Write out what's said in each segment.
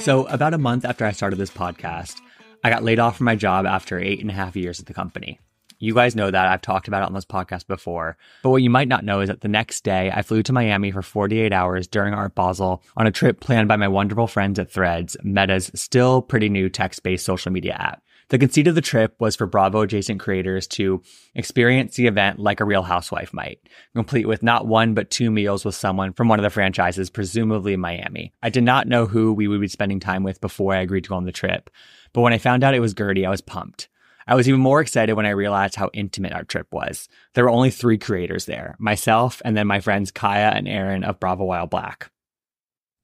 So, about a month after I started this podcast, I got laid off from my job after eight and a half years at the company. You guys know that. I've talked about it on this podcast before. But what you might not know is that the next day, I flew to Miami for 48 hours during Art Basel on a trip planned by my wonderful friends at Threads, Meta's still pretty new text based social media app. The conceit of the trip was for Bravo adjacent creators to experience the event like a real housewife might, complete with not one but two meals with someone from one of the franchises, presumably Miami. I did not know who we would be spending time with before I agreed to go on the trip, but when I found out it was Guerdy, I was pumped. I was even more excited when I realized how intimate our trip was. There were only three creators there myself, and then my friends Kaya and Aaron of Bravo While Black.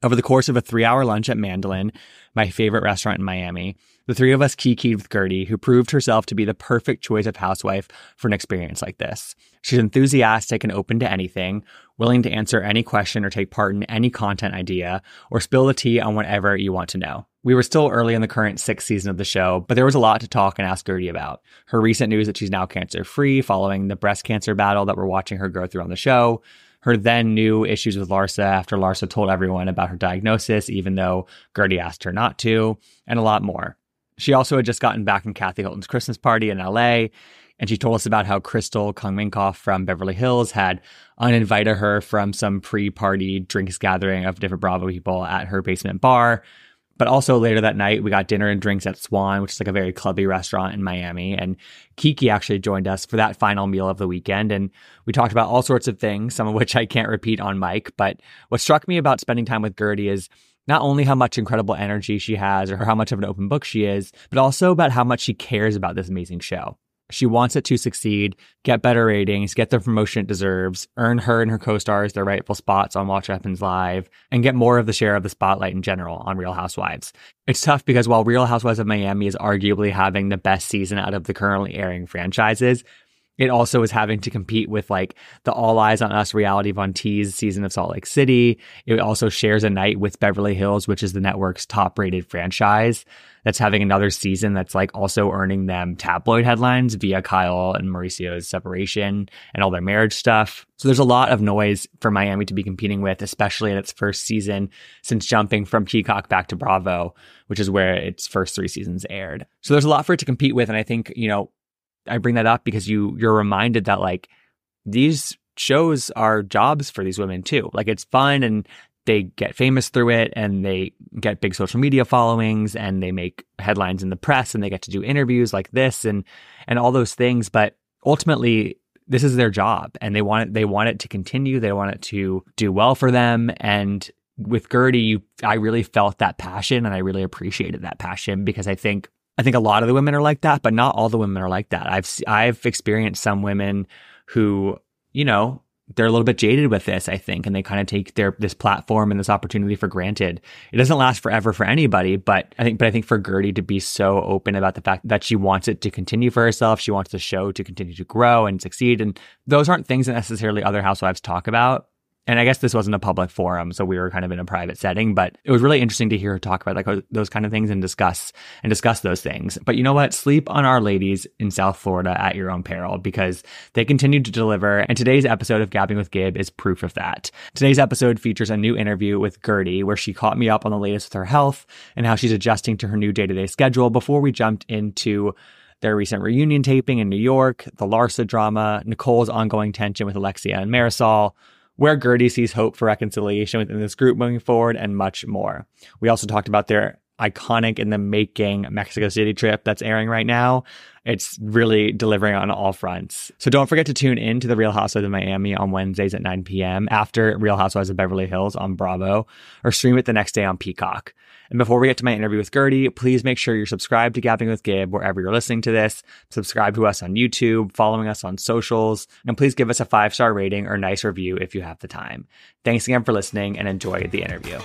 Over the course of a three hour lunch at Mandolin, my favorite restaurant in Miami, the three of us kikied with Guerdy, who proved herself to be the perfect choice of housewife for an experience like this. She's enthusiastic and open to anything, willing to answer any question or take part in any content idea, or spill the tea on whatever you want to know. We were still early in the current sixth season of the show, but there was a lot to talk and ask Guerdy about. Her recent news that she's now cancer free following the breast cancer battle that we're watching her go through on the show her then new issues with Larsa after Larsa told everyone about her diagnosis, even though Guerdy asked her not to, and a lot more. She also had just gotten back from Kathy Hilton's Christmas party in LA, and she told us about how Crystal Kung Minkoff from Beverly Hills had uninvited her from some pre party drinks gathering of different Bravo people at her basement bar. But also later that night, we got dinner and drinks at Swan, which is like a very clubby restaurant in Miami. And Kiki actually joined us for that final meal of the weekend. And we talked about all sorts of things, some of which I can't repeat on mic. But what struck me about spending time with Guerdy is not only how much incredible energy she has or how much of an open book she is, but also about how much she cares about this amazing show. She wants it to succeed, get better ratings, get the promotion it deserves, earn her and her co-stars their rightful spots on Watch Happens Live, and get more of the share of the spotlight in general on Real Housewives. It's tough because while Real Housewives of Miami is arguably having the best season out of the currently airing franchises, it also is having to compete with like the All Eyes on Us reality Von Tease season of Salt Lake City. It also shares a night with Beverly Hills, which is the network's top rated franchise. That's having another season that's like also earning them tabloid headlines via Kyle and Mauricio's separation and all their marriage stuff. So there's a lot of noise for Miami to be competing with, especially in its first season since jumping from Peacock back to Bravo, which is where its first three seasons aired. So there's a lot for it to compete with. And I think, you know, I bring that up because you you're reminded that like these shows are jobs for these women too. Like it's fun and they get famous through it and they get big social media followings and they make headlines in the press and they get to do interviews like this and and all those things. But ultimately this is their job and they want it they want it to continue. They want it to do well for them. And with Guerdy I really felt that passion and I really appreciated that passion because I think I think a lot of the women are like that, but not all the women are like that. I've I've experienced some women who, you know, they're a little bit jaded with this, I think, and they kind of take their this platform and this opportunity for granted. It doesn't last forever for anybody, but I think but I think for Guerdy to be so open about the fact that she wants it to continue for herself, she wants the show to continue to grow and succeed. And those aren't things that necessarily other housewives talk about and I guess this wasn't a public forum, so we were kind of in a private setting, but it was really interesting to hear her talk about like oh, those kind of things and discuss and discuss those things. But you know what? Sleep on our ladies in South Florida at your own peril because they continue to deliver. And today's episode of Gabbing with Gib is proof of that. Today's episode features a new interview with Guerdy where she caught me up on the latest with her health and how she's adjusting to her new day-to-day schedule before we jumped into their recent reunion taping in New York, the Larsa drama, Nicole's ongoing tension with Alexia and Marysol, where Guerdy sees hope for reconciliation within this group moving forward, and much more. We also talked about their iconic in the making Mexico City trip that's airing right now. It's really delivering on all fronts. So don't forget to tune in to the Real Housewives of Miami on Wednesdays at 9 p.m. after Real Housewives of Beverly Hills on Bravo or stream it the next day on Peacock. And before we get to my interview with Guerdy, please make sure you're subscribed to Gabbing with Gib wherever you're listening to this. Subscribe to us on YouTube, following us on socials, and please give us a five star rating or nice review if you have the time. Thanks again for listening and enjoy the interview.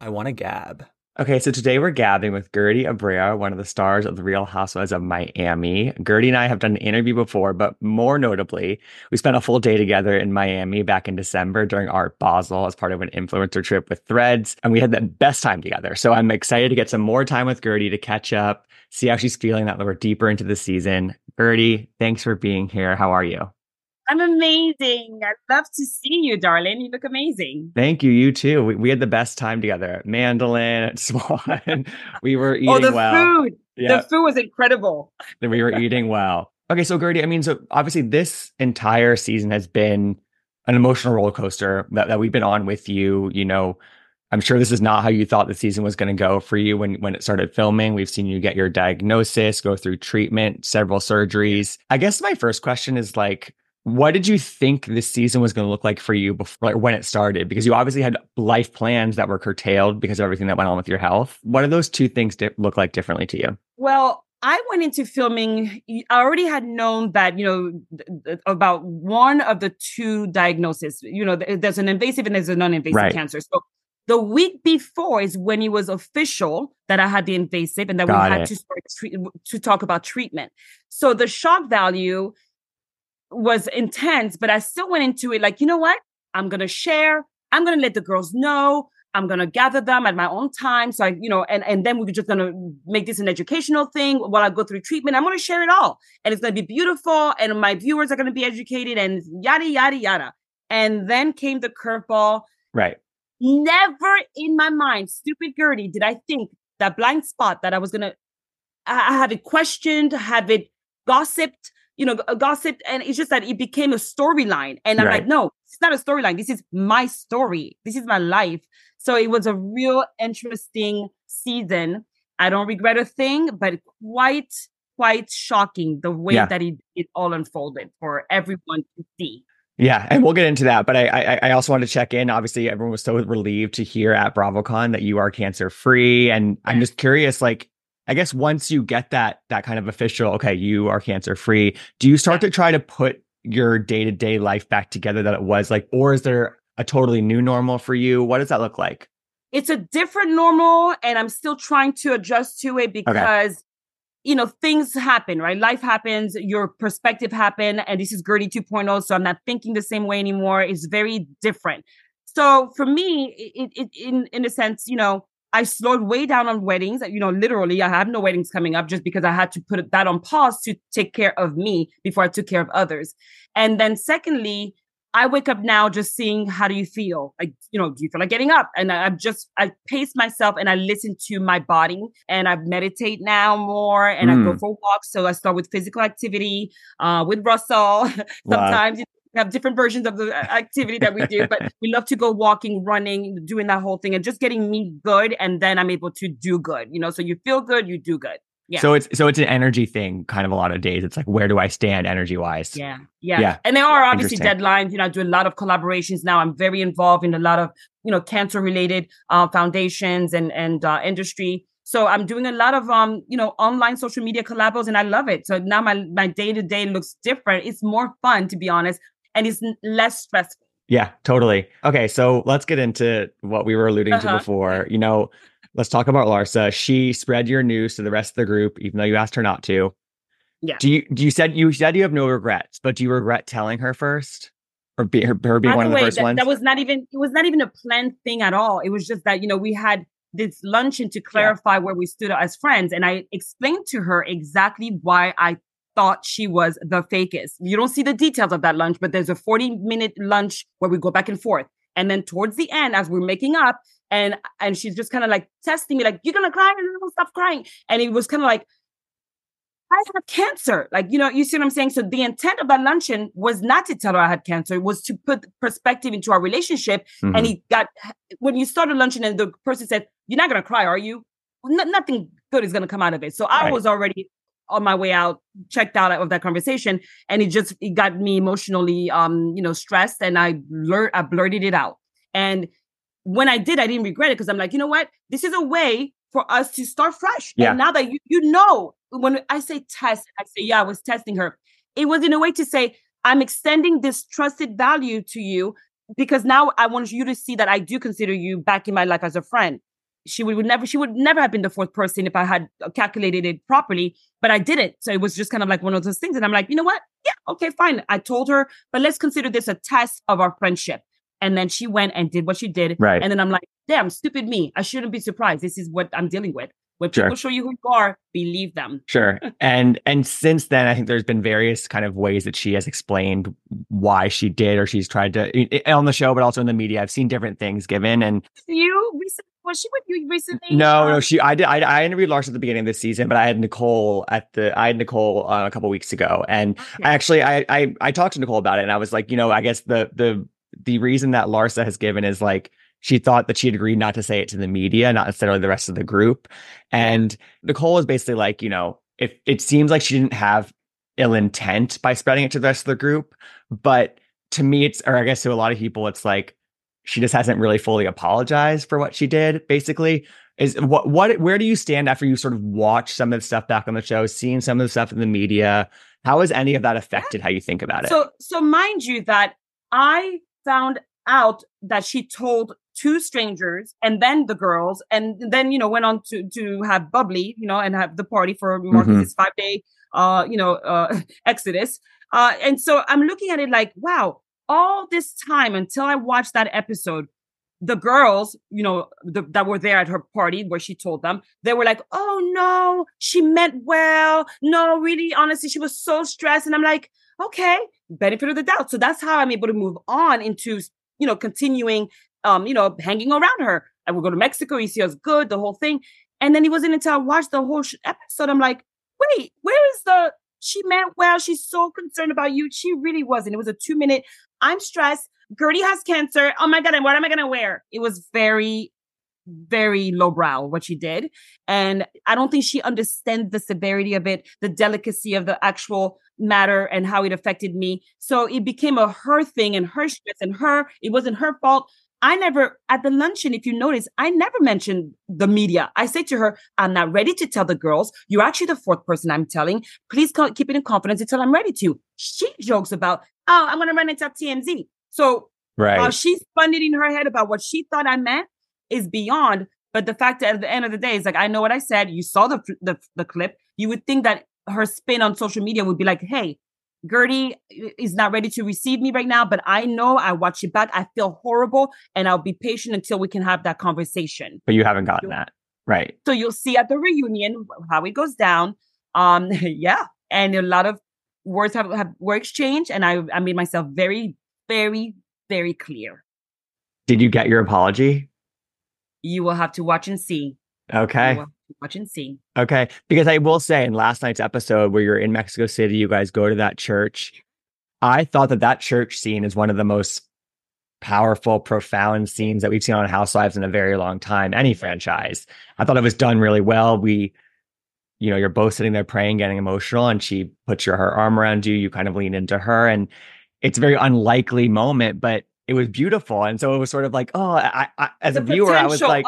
I want to gab. Okay, so today we're gabbing with Guerdy Abraira, one of the stars of The Real Housewives of Miami. Guerdy and I have done an interview before, but more notably, we spent a full day together in Miami back in December during Art Basel as part of an influencer trip with Threads, and we had the best time together. So I'm excited to get some more time with Guerdy to catch up, see how she's feeling that we're deeper into the season. Guerdy, thanks for being here. How are you? I'm amazing. I'd love to see you, darling. You look amazing. Thank you. You too. We, we had the best time together Mandolin, Swan. we were eating oh, the well. food. Yeah. The food was incredible. we were eating well. Okay, so Guerdy, I mean, so obviously this entire season has been an emotional roller coaster that, that we've been on with you. You know, I'm sure this is not how you thought the season was going to go for you when when it started filming. We've seen you get your diagnosis, go through treatment, several surgeries. I guess my first question is like, what did you think this season was going to look like for you before like when it started? Because you obviously had life plans that were curtailed because of everything that went on with your health. What do those two things di- look like differently to you? Well, I went into filming. I already had known that you know th- th- about one of the two diagnoses. You know, th- there's an invasive and there's a non-invasive right. cancer. So the week before is when it was official that I had the invasive and that Got we had it. to start tre- to talk about treatment. So the shock value was intense, but I still went into it like, you know what? I'm going to share. I'm going to let the girls know. I'm going to gather them at my own time. So I, you know, and, and then we're just going to make this an educational thing while I go through treatment. I'm going to share it all and it's going to be beautiful. And my viewers are going to be educated and yada, yada, yada. And then came the curveball. Right. Never in my mind, stupid Guerdy, did I think that blind spot that I was going to I have it questioned, have it gossiped, you know, gossip. And it's just that it became a storyline. And I'm right. like, no, it's not a storyline. This is my story. This is my life. So it was a real interesting season. I don't regret a thing, but quite, quite shocking the way yeah. that it, it all unfolded for everyone to see. Yeah, and we'll get into that. But I, I, I also want to check in. Obviously, everyone was so relieved to hear at BravoCon that you are cancer free, and I'm just curious, like, I guess once you get that that kind of official, okay, you are cancer free, do you start to try to put your day-to-day life back together that it was like or is there a totally new normal for you? What does that look like? It's a different normal and I'm still trying to adjust to it because okay. you know, things happen, right? Life happens, your perspective happen and this is Guerdy 2.0 so I'm not thinking the same way anymore. It's very different. So for me, it, it in in a sense, you know, I slowed way down on weddings. You know, literally, I have no weddings coming up just because I had to put that on pause to take care of me before I took care of others. And then, secondly, I wake up now just seeing how do you feel? Like, you know, do you feel like getting up? And I, am just, I pace myself and I listen to my body and I meditate now more and mm. I go hmm. for walks. So I start with physical activity uh, with Russell. Sometimes wow we have different versions of the uh, activity that we do, but we love to go walking, running, doing that whole thing and just getting me good. And then I'm able to do good, you know, so you feel good, you do good. Yeah. So it's so it's an energy thing kind of a lot of days. It's like where do I stand energy wise? Yeah. Yeah. Yeah. And there are obviously deadlines. You know, I do a lot of collaborations now. I'm very involved in a lot of you know, cancer related uh, foundations and and uh, industry. So I'm doing a lot of um, you know, online social media collabos, and I love it. So now my my day to day looks different. It's more fun, to be honest, and it's less stressful. Yeah, totally. Okay, so let's get into what we were alluding uh-huh. to before. You know, let's talk about Larsa. She spread your news to the rest of the group, even though you asked her not to. Yeah. Do you? Do you said you said you have no regrets, but do you regret telling her first? or be, her, her being one of the first that, ones? That was not even it was not even a planned thing at all. It was just that you know we had this luncheon to clarify yeah. where we stood as friends, and I explained to her exactly why I thought she was the fakest. You don't see the details of that lunch, but there's a 40 minute lunch where we go back and forth. And then towards the end, as we're making up, and and she's just kind of like testing me, like, you're gonna cry and don't stop crying. And it was kind of like, I have cancer. Like, you know, you see what I'm saying? So the intent of that luncheon was not to tell her I had cancer. It was to put perspective into our relationship. Mm-hmm. And he got, when you started luncheon and the person said, you're not going to cry, are you? Nothing good is going to come out of it. So right. I was already on my way out, checked out of that conversation. And it just, it got me emotionally, um, you know, stressed. And I blur, I blurted it out. And when I did, I didn't regret it because I'm like, you know what? This is a way for us to start fresh. Yeah. And now that you, you know, when I say test, I say, yeah, I was testing her. It was in a way to say, I'm extending this trusted value to you because now I want you to see that I do consider you back in my life as a friend. She would, would never, she would never have been the fourth person if I had calculated it properly, but I didn't. So it was just kind of like one of those things. And I'm like, you know what? Yeah, okay, fine. I told her, but let's consider this a test of our friendship. And then she went and did what she did. Right. And then I'm like, damn, stupid me. I shouldn't be surprised. This is what I'm dealing with. When sure. people show you who you are, believe them. Sure. and and since then, I think there's been various kind of ways that she has explained why she did or she's tried to on the show, but also in the media. I've seen different things given. And you recently was she with you recently? No, no. She I did I, I interviewed Larsa at the beginning of the season, but I had Nicole at the I had Nicole uh, a couple weeks ago, and okay. I actually I, I I talked to Nicole about it, and I was like, you know, I guess the the the reason that Larsa has given is like she thought that she had agreed not to say it to the media, not necessarily the rest of the group. And Nicole was basically like, you know, if it seems like she didn't have ill intent by spreading it to the rest of the group, but to me, it's, or I guess to a lot of people, it's like she just hasn't really fully apologized for what she did, basically. Is what, what, where do you stand after you sort of watch some of the stuff back on the show, seeing some of the stuff in the media? How has any of that affected how you think about it? So, so mind you that I found out that she told two strangers and then the girls and then you know went on to to have bubbly you know and have the party for Marcus's mm-hmm. five day uh you know uh exodus uh and so i'm looking at it like wow all this time until i watched that episode the girls you know the, that were there at her party where she told them they were like oh no she meant well no really honestly she was so stressed and i'm like okay benefit of the doubt so that's how i'm able to move on into you know continuing um, you know, hanging around her. I would go to Mexico, you see us good, the whole thing. And then it wasn't until I watched the whole episode, I'm like, wait, where is the, she meant well, she's so concerned about you. She really wasn't. It was a two minute, I'm stressed. Guerdy has cancer. Oh my God, and what am I going to wear? It was very, very lowbrow what she did. And I don't think she understands the severity of it, the delicacy of the actual matter and how it affected me. So it became a her thing and her stress and her, it wasn't her fault. I never, at the luncheon, if you notice, I never mentioned the media. I say to her, I'm not ready to tell the girls. You're actually the fourth person I'm telling. Please keep it in confidence until I'm ready to. She jokes about, oh, I'm going to run into TMZ. So right. She's it in her head about what she thought I meant is beyond. But the fact that at the end of the day, it's like, I know what I said. You saw the, the, the clip. You would think that her spin on social media would be like, hey, Guerdy is not ready to receive me right now, but I know I watch it back. I feel horrible and I'll be patient until we can have that conversation. But you haven't gotten that. Right. So you'll see at the reunion how it goes down. Um, yeah. And a lot of words have, have were exchanged and I, I made myself very, very, very clear. Did you get your apology? You will have to watch and see. Okay. Watch and see. Okay. Because I will say in last night's episode where you're in Mexico City, you guys go to that church. I thought that that church scene is one of the most powerful, profound scenes that we've seen on Housewives in a very long time, any franchise. I thought it was done really well. We, you know, you're both sitting there praying, getting emotional, and she puts your her arm around you. You kind of lean into her, and it's a very unlikely moment, but it was beautiful. And so it was sort of like, oh, I, I as the a viewer, I was like,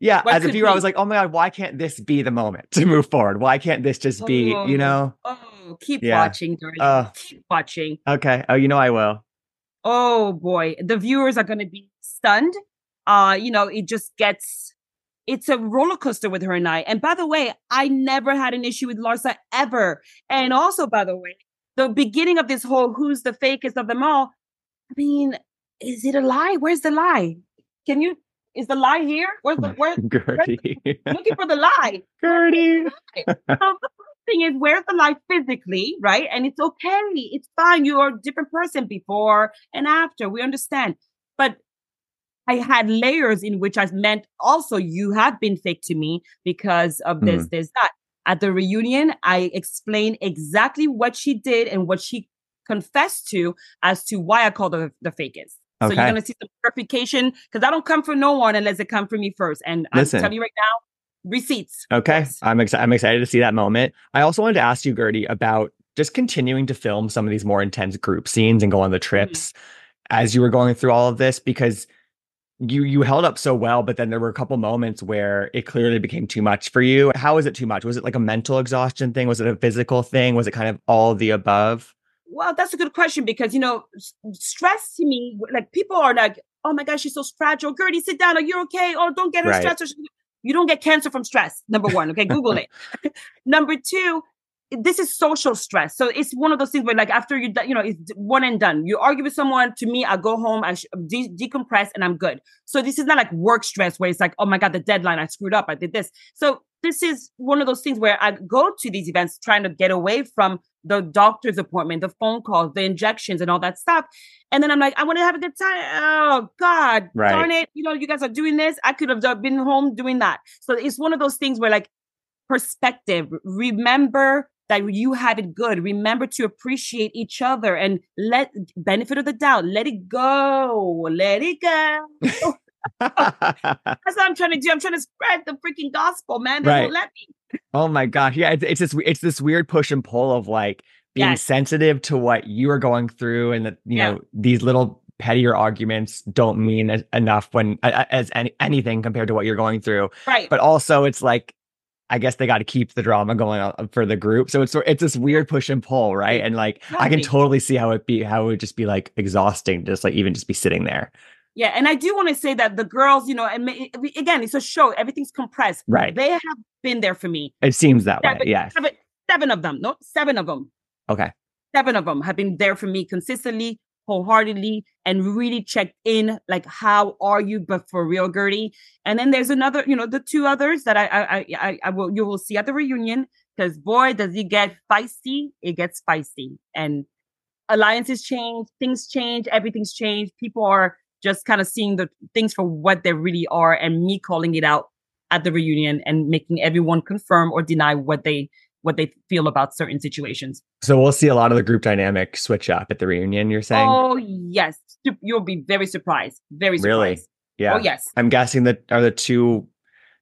yeah, as a viewer, be. I was like, oh my God, why can't this be the moment to move forward? Why can't this just be, oh, you know? Oh, keep yeah. watching, Dorothy. Uh, keep watching. Okay. Oh, you know, I will. Oh boy. The viewers are going to be stunned. Uh, you know, it just gets, it's a roller coaster with her and I. And by the way, I never had an issue with Larsa ever. And also, by the way, the beginning of this whole who's the fakest of them all. I mean, is it a lie? Where's the lie? Can you? Is the lie here? Where's the where? Guerdy. looking for the lie. Guerdy. so the thing is, where's the lie physically, right? And it's okay. It's fine. You are a different person before and after. We understand. But I had layers in which I meant also you have been fake to me because of this, mm. this, that. At the reunion, I explained exactly what she did and what she confessed to as to why I called her the fakest. Okay. So you're gonna see some verification because I don't come for no one unless it come for me first. And Listen. I'm telling you right now, receipts. Okay, yes. I'm excited. I'm excited to see that moment. I also wanted to ask you, Guerdy, about just continuing to film some of these more intense group scenes and go on the mm-hmm. trips mm-hmm. as you were going through all of this because you you held up so well but then there were a couple moments where it clearly became too much for you. How was it too much? Was it like a mental exhaustion thing? Was it a physical thing? Was it kind of all of the above? Well that's a good question because you know stress to me like people are like oh my gosh she's so fragile. Guerdy sit down. Are you okay? Oh don't get her right. stressed. You don't get cancer from stress number one okay? Google it. Number two this is social stress. So it's one of those things where, like, after you, you know, it's one and done. You argue with someone. To me, I go home, I de- decompress, and I'm good. So this is not like work stress where it's like, oh my god, the deadline, I screwed up, I did this. So this is one of those things where I go to these events trying to get away from the doctor's appointment, the phone calls, the injections, and all that stuff. And then I'm like, I want to have a good time. Oh God, right. darn it! You know, you guys are doing this. I could have been home doing that. So it's one of those things where, like, perspective. Remember that you have it good. Remember to appreciate each other and let benefit of the doubt. Let it go. Let it go. That's what I'm trying to do. I'm trying to spread the freaking gospel, man. They right. won't let me. Oh my gosh. Yeah, it's, it's this it's this weird push and pull of like being yes. sensitive to what you are going through and that you yeah. know these little pettier arguments don't mean enough when as any, anything compared to what you're going through. Right. But also it's like I guess they got to keep the drama going uh, for the group. So it's it's this weird push and pull, right? And like I can totally see how it be how it would just be like exhausting, just like even just be sitting there. Yeah, and I do want to say that the girls, you know, and again, it's a show. Everything's compressed. Right. They have been there for me. It seems that seven, way. Yeah. Seven, seven of them. No, seven of them. Okay. Seven of them have been there for me consistently wholeheartedly and really checked in like how are you but for real guerdy? And then there's another you know the two others that i i i, I will you will see at the reunion because boy does it get feisty. It gets feisty and alliances change things change everything's changed. People are just kind of seeing the things for what they really are and me calling it out at the reunion and making everyone confirm or deny what they what they feel about certain situations. So we'll see a lot of the group dynamic switch up at the reunion, you're saying? Oh, yes. You'll be very surprised. Very surprised. Really? Yeah. Oh, yes. I'm guessing that are the two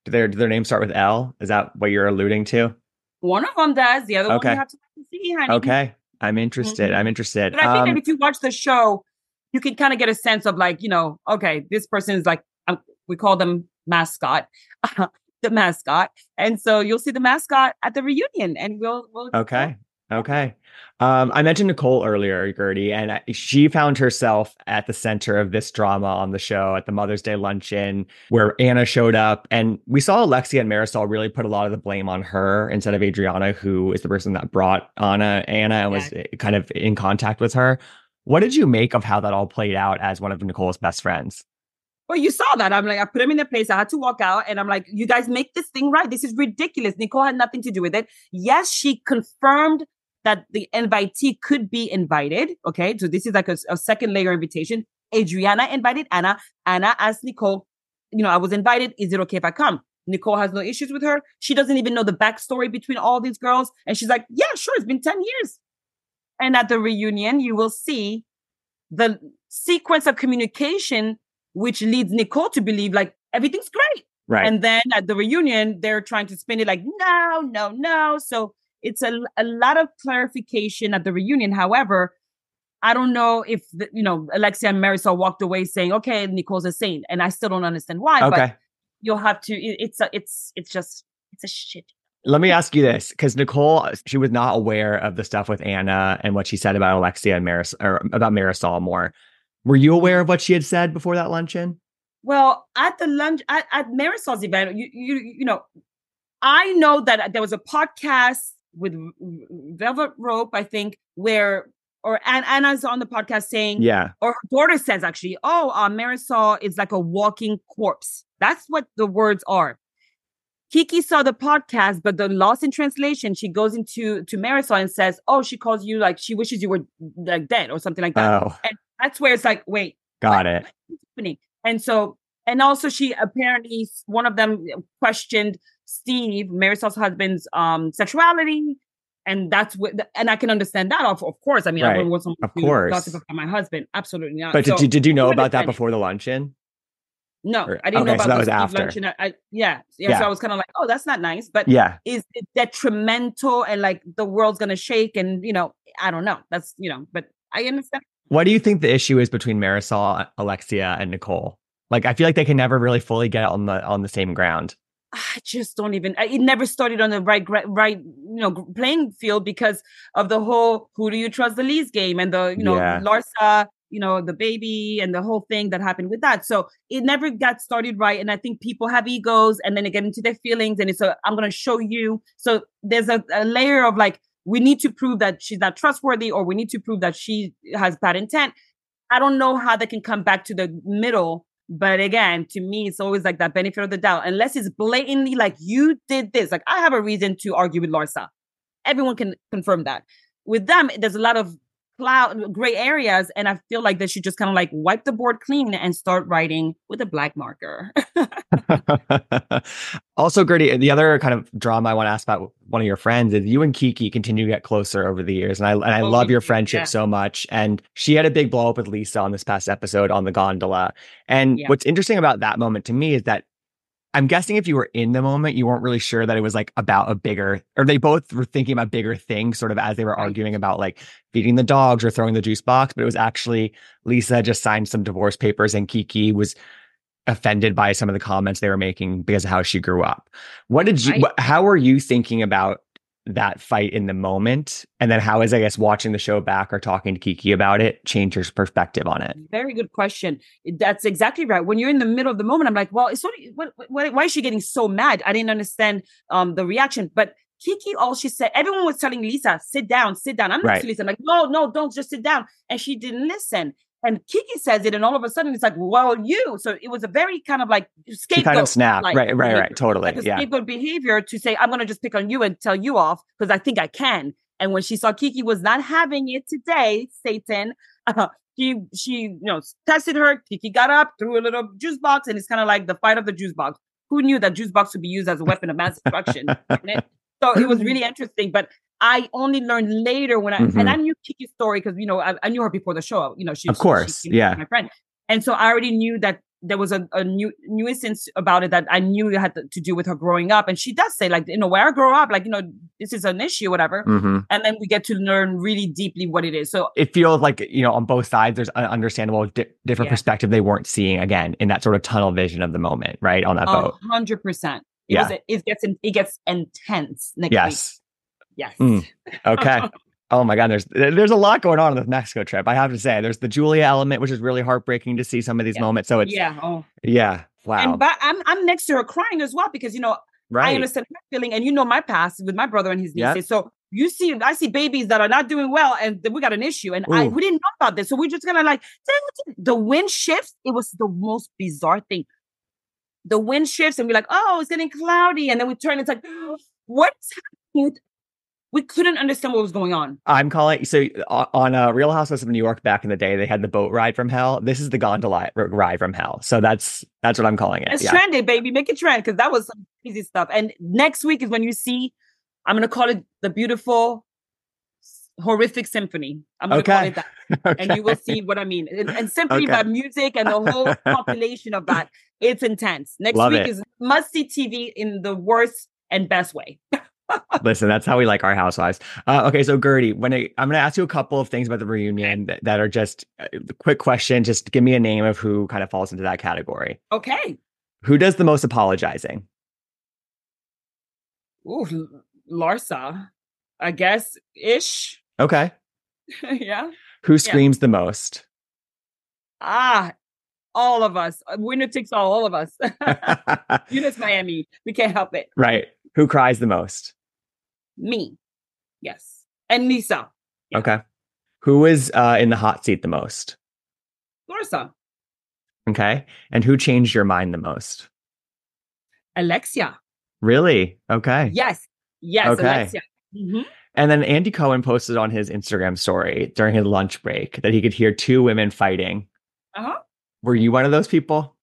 do their do their names start with L? Is that what you're alluding to? One of them does. The other okay. one you have to see, honey. Okay. I'm interested. Mm-hmm. I'm interested. But I think um, that if you watch the show, you can kind of get a sense of like, you know, okay, this person is like, um, we call them mascot. the mascot. And so you'll see the mascot at the reunion and we'll, we'll Okay. Okay. Um, I mentioned Nicole earlier, Guerdy, and she found herself at the center of this drama on the show at the Mother's Day luncheon where Anna showed up. And we saw Alexia and Marysol really put a lot of the blame on her instead of Adriana, who is the person that brought Anna, Anna and was eh, kind of in contact with her. What did you make of how that all played out as one of Nicole's best friends? Well, you saw that. I'm like, I put him in the place. I had to walk out and I'm like, you guys make this thing right. This is ridiculous. Nicole had nothing to do with it. Yes, she confirmed that the invitee could be invited. Okay. So this is like a, a second layer invitation. Adriana invited Anna. Anna asked Nicole, you know, I was invited. Is it okay if I come? Nicole has no issues with her. She doesn't even know the backstory between all these girls. And she's like, yeah, sure. It's been 10 years. And at the reunion, you will see the sequence of communication which leads Nicole to believe like everything's great. Right. And then at the reunion, they're trying to spin it like, no, no, no. So it's a, a lot of clarification at the reunion. However, I don't know if the, you know Alexia and Marysol walked away saying, "Okay, Nicole's a saint," and I still don't understand why. Okay. But you'll have to. It, it's a, it's it's just it's a shit. Let me ask you this, because Nicole, she was not aware of the stuff with Anna and what she said about Alexia and Marysol, or about Marysol more. Were you aware of what she had said before that luncheon? Well, at the lunch at, at Marysol's event, you you you know, I know that there was a podcast with Velvet Rope, I think, where or and Anna's on the podcast saying, yeah, or her daughter says actually, oh, uh, Marysol is like a walking corpse. That's what the words are. Kiki saw the podcast, but the loss in translation, she goes into to Marysol and says, "Oh, she calls you like she wishes you were like dead or something like that." Oh. And that's where it's like, wait, got what, it. happening? And so, and also, she apparently one of them questioned Steve, Marysol's husband's um sexuality, and that's what. And I can understand that. Of, of course, I mean, right. I someone of course. gossip about my husband. Absolutely not. But so, did you did you know about that before the luncheon? No, or, I didn't okay, know about so that was after. luncheon. I, I, yeah, yeah, yeah, So I was kind of like, oh, that's not nice. But yeah, is it detrimental and like the world's gonna shake and you know, I don't know. That's you know, but I understand. What do you think the issue is between Marysol, Alexia, and Nicole? Like, I feel like they can never really fully get on the on the same ground. I just don't even. It never started on the right, right, you know, playing field because of the whole "who do you trust the least" game and the, you know, yeah. Larsa you know, the baby and the whole thing that happened with that. So it never got started right. And I think people have egos and then they get into their feelings and it's a, I'm going to show you. So there's a, a layer of like, we need to prove that she's not trustworthy or we need to prove that she has bad intent. I don't know how they can come back to the middle. But again, to me, it's always like that benefit of the doubt. Unless it's blatantly like you did this. Like I have a reason to argue with Larsa. Everyone can confirm that. With them, there's a lot of cloud gray areas and i feel like they should just kind of like wipe the board clean and start writing with a black marker also guerdy the other kind of drama i want to ask about one of your friends is you and kiki continue to get closer over the years and i, and I oh, love your friendship yeah. so much and she had a big blow up with lisa on this past episode on the gondola and yeah. what's interesting about that moment to me is that I'm guessing if you were in the moment, you weren't really sure that it was like about a bigger, or they both were thinking about bigger things, sort of as they were arguing about like feeding the dogs or throwing the juice box. But it was actually Lisa just signed some divorce papers and Kiki was offended by some of the comments they were making because of how she grew up. What did you, how were you thinking about that fight in the moment? And then how is, I guess, watching the show back or talking to Kiki about it change your perspective on it? Very good question. That's exactly right. When you're in the middle of the moment, I'm like, well, it's only, what, what, why is she getting so mad? I didn't understand um, the reaction. But Kiki, all she said, everyone was telling Lisa, sit down, sit down. I'm not right. Lisa. I'm like, no, no, don't just sit down. And she didn't listen. And Kiki says it, and all of a sudden it's like, well, you. So it was a very kind of like scapegoat. kind of snap. Like, right, right, right. Totally. Like yeah. scapegoat behavior to say, I'm going to just pick on you and tell you off because I think I can. And when she saw Kiki was not having it today, Satan, uh, she, she, you know, tested her. Kiki got up, threw a little juice box, and it's kind of like the fight of the juice box. Who knew that juice box would be used as a weapon of mass destruction? so it was really interesting. But I only learned later when I mm-hmm. and I knew Kiki's story because you know I, I, knew her before the show. You know, she of course, she, she, yeah, my friend, and so I already knew that there was a, a new nuisance about it that I knew it had to, do with her growing up. And she does say like, you know, where I grow up, like you know, this is an issue, whatever. Mm-hmm. And then we get to learn really deeply what it is. So it feels like you know on both sides there's an understandable di- different yeah. perspective they weren't seeing again in that sort of tunnel vision of the moment, right on that boat. Hundred percent. Yeah, was, it gets it gets intense next yes. week. Yes. Mm, okay. oh my God, there's there's a lot going on in the Mexico trip. I have to say, there's the Julia element, which is really heartbreaking to see some of these yeah. moments. So it's yeah, oh. yeah, wow. And but I'm I'm next to her crying as well because you know right. I understand her feeling, and you know my past with my brother and his nieces. Yep. So you see, I see babies that are not doing well, and we got an issue, and Ooh. I we didn't know about this, so we're just gonna like the wind shifts. It was the most bizarre thing. The wind shifts, and we're like, oh, it's getting cloudy, and then we turn. It's like, what's happening? We couldn't understand what was going on. I'm calling so on a uh, Real Housewives of New York back in the day, they had the boat ride from hell. This is the gondola ride from hell. So that's that's what I'm calling it. It's yeah. trendy, baby. Make it trend because that was some crazy stuff. And next week is when you see, I'm gonna call it the beautiful horrific symphony. I'm gonna okay. call it that. okay. And you will see what I mean. And, and simply okay. by music and the whole population of that, it's intense. Next Love week it. is must see TV in the worst and best way. Listen, that's how we like our housewives. Uh, okay, so Guerdy, when it, I'm going to ask you a couple of things about the reunion that, that are just uh, quick question. Just give me a name of who kind of falls into that category. Okay. Who does the most apologizing? Ooh, Larsa, I guess ish. Okay. yeah. Who screams yeah. the most? Ah, all of us. Winner takes all, all of us. Eunice Miami. We can't help it. Right. Who cries the most? Me. Yes. And Lisa. Yeah. Okay. Who is uh, in the hot seat the most? Larsa. Okay. And who changed your mind the most? Alexia. Really? Okay. Yes. Yes. Okay. Alexia. Mm-hmm. And then Andy Cohen posted on his Instagram story during his lunch break that he could hear two women fighting. Uh huh. Were you one of those people?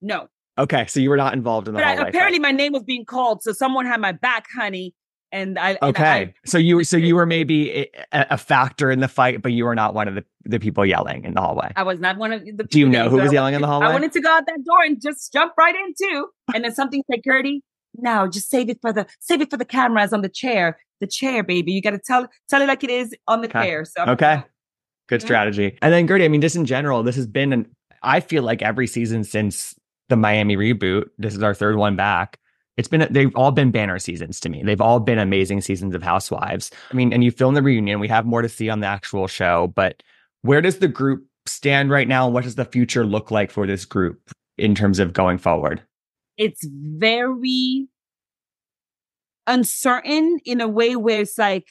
No. Okay, so you were not involved in the. But I, apparently, fight. my name was being called, so someone had my back, honey. And I. Okay, and I, so you so you were maybe a, a, factor in the fight, but you were not one of the, the people yelling in the hallway. I was not one of the. Do you know who was yelling in the hallway? I wanted to go out that door and just jump right in too, and then something said, "Guerdy, no, just save it for the save it for the cameras on the chair. The chair, baby. You got to tell tell it like it is on the okay. chair." So okay, good mm-hmm. strategy. And then Guerdy, I mean, just in general, this has been an I feel like every season since the Miami reboot, this is our third one back. It's been they've all been banner seasons to me. They've all been amazing seasons of Housewives. I mean, and you film the reunion. We have more to see on the actual show, but where does the group stand right now? What does the future look like for this group in terms of going forward? It's very uncertain in a way where it's like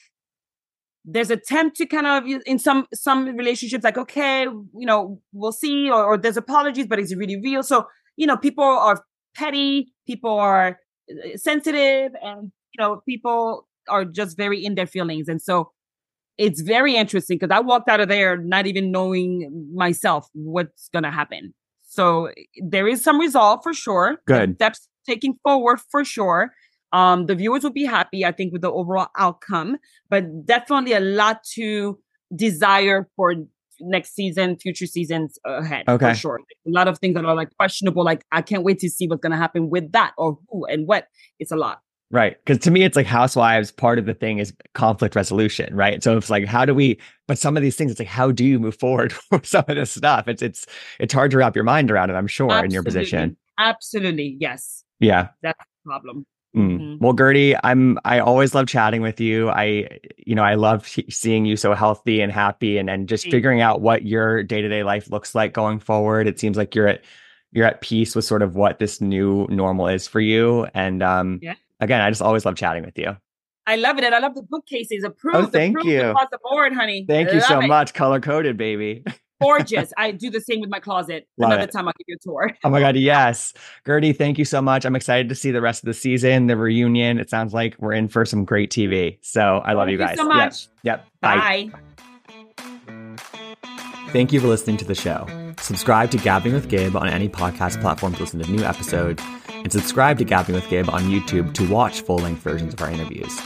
there's attempt to kind of in some some relationships like okay you know we'll see or, or there's apologies but it's really real so you know people are petty people are sensitive and you know people are just very in their feelings. And so it's very interesting because i walked out of there not even knowing myself what's going to happen. So there is some resolve for sure. Good. steps taking forward for sure. Um, the viewers will be happy, I think, with the overall outcome, but definitely a lot to desire for next season, future seasons ahead. Okay. For sure. A lot of things that are like questionable. Like, I can't wait to see what's going to happen with that or who and what. It's a lot. Right. Because to me, it's like housewives, part of the thing is conflict resolution, right? So it's like, how do we, but some of these things, it's like, how do you move forward with some of this stuff? It's, it's, it's hard to wrap your mind around it, I'm sure, Absolutely. in your position. Absolutely. Yes. Yeah. That's the problem. Mm. Mm-hmm. Well, Guerdy, I'm I always love chatting with you. I you know, I love seeing you so healthy and happy and and just figuring out what your day-to-day life looks like going forward. It seems like you're at you're at peace with sort of what this new normal is for you and um yeah. again, I just always love chatting with you. I love it and I love the bookcases approved. Oh, thank approved you. Across the board, honey. Thank you so it. much. Color coded, baby. gorgeous. I do the same with my closet. Love Another it. time I'll give you a tour. oh my God. Yes. Guerdy, thank you so much. I'm excited to see the rest of the season, the reunion. It sounds like we're in for some great TV. So I love thank you guys. You so much. Yep. yep. Bye. Bye. Thank you for listening to the show. Subscribe to Gabbing with Gib on any podcast platform to listen to new episodes, and subscribe to Gabbing with Gib on YouTube to watch full length versions of our interviews.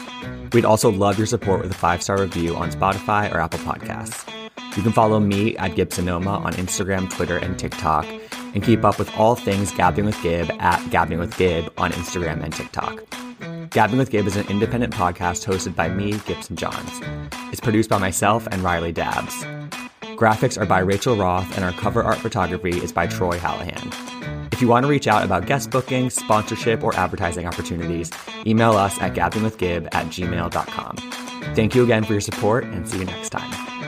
We'd also love your support with a five star review on Spotify or Apple Podcasts. You can follow me at Gibsonoma on Instagram, Twitter, and TikTok, and keep up with all things Gabbing with Gib at Gabbing with Gib on Instagram and TikTok. Gabbing with Gib is an independent podcast hosted by me, Gibson Johns. It's produced by myself and Riley Dabbs. Graphics are by Rachel Roth, and our cover art photography is by Troy Hallahan. If you want to reach out about guest bookings, sponsorship, or advertising opportunities, email us at gabbingwithgib at gmail.com. Thank you again for your support, and see you next time.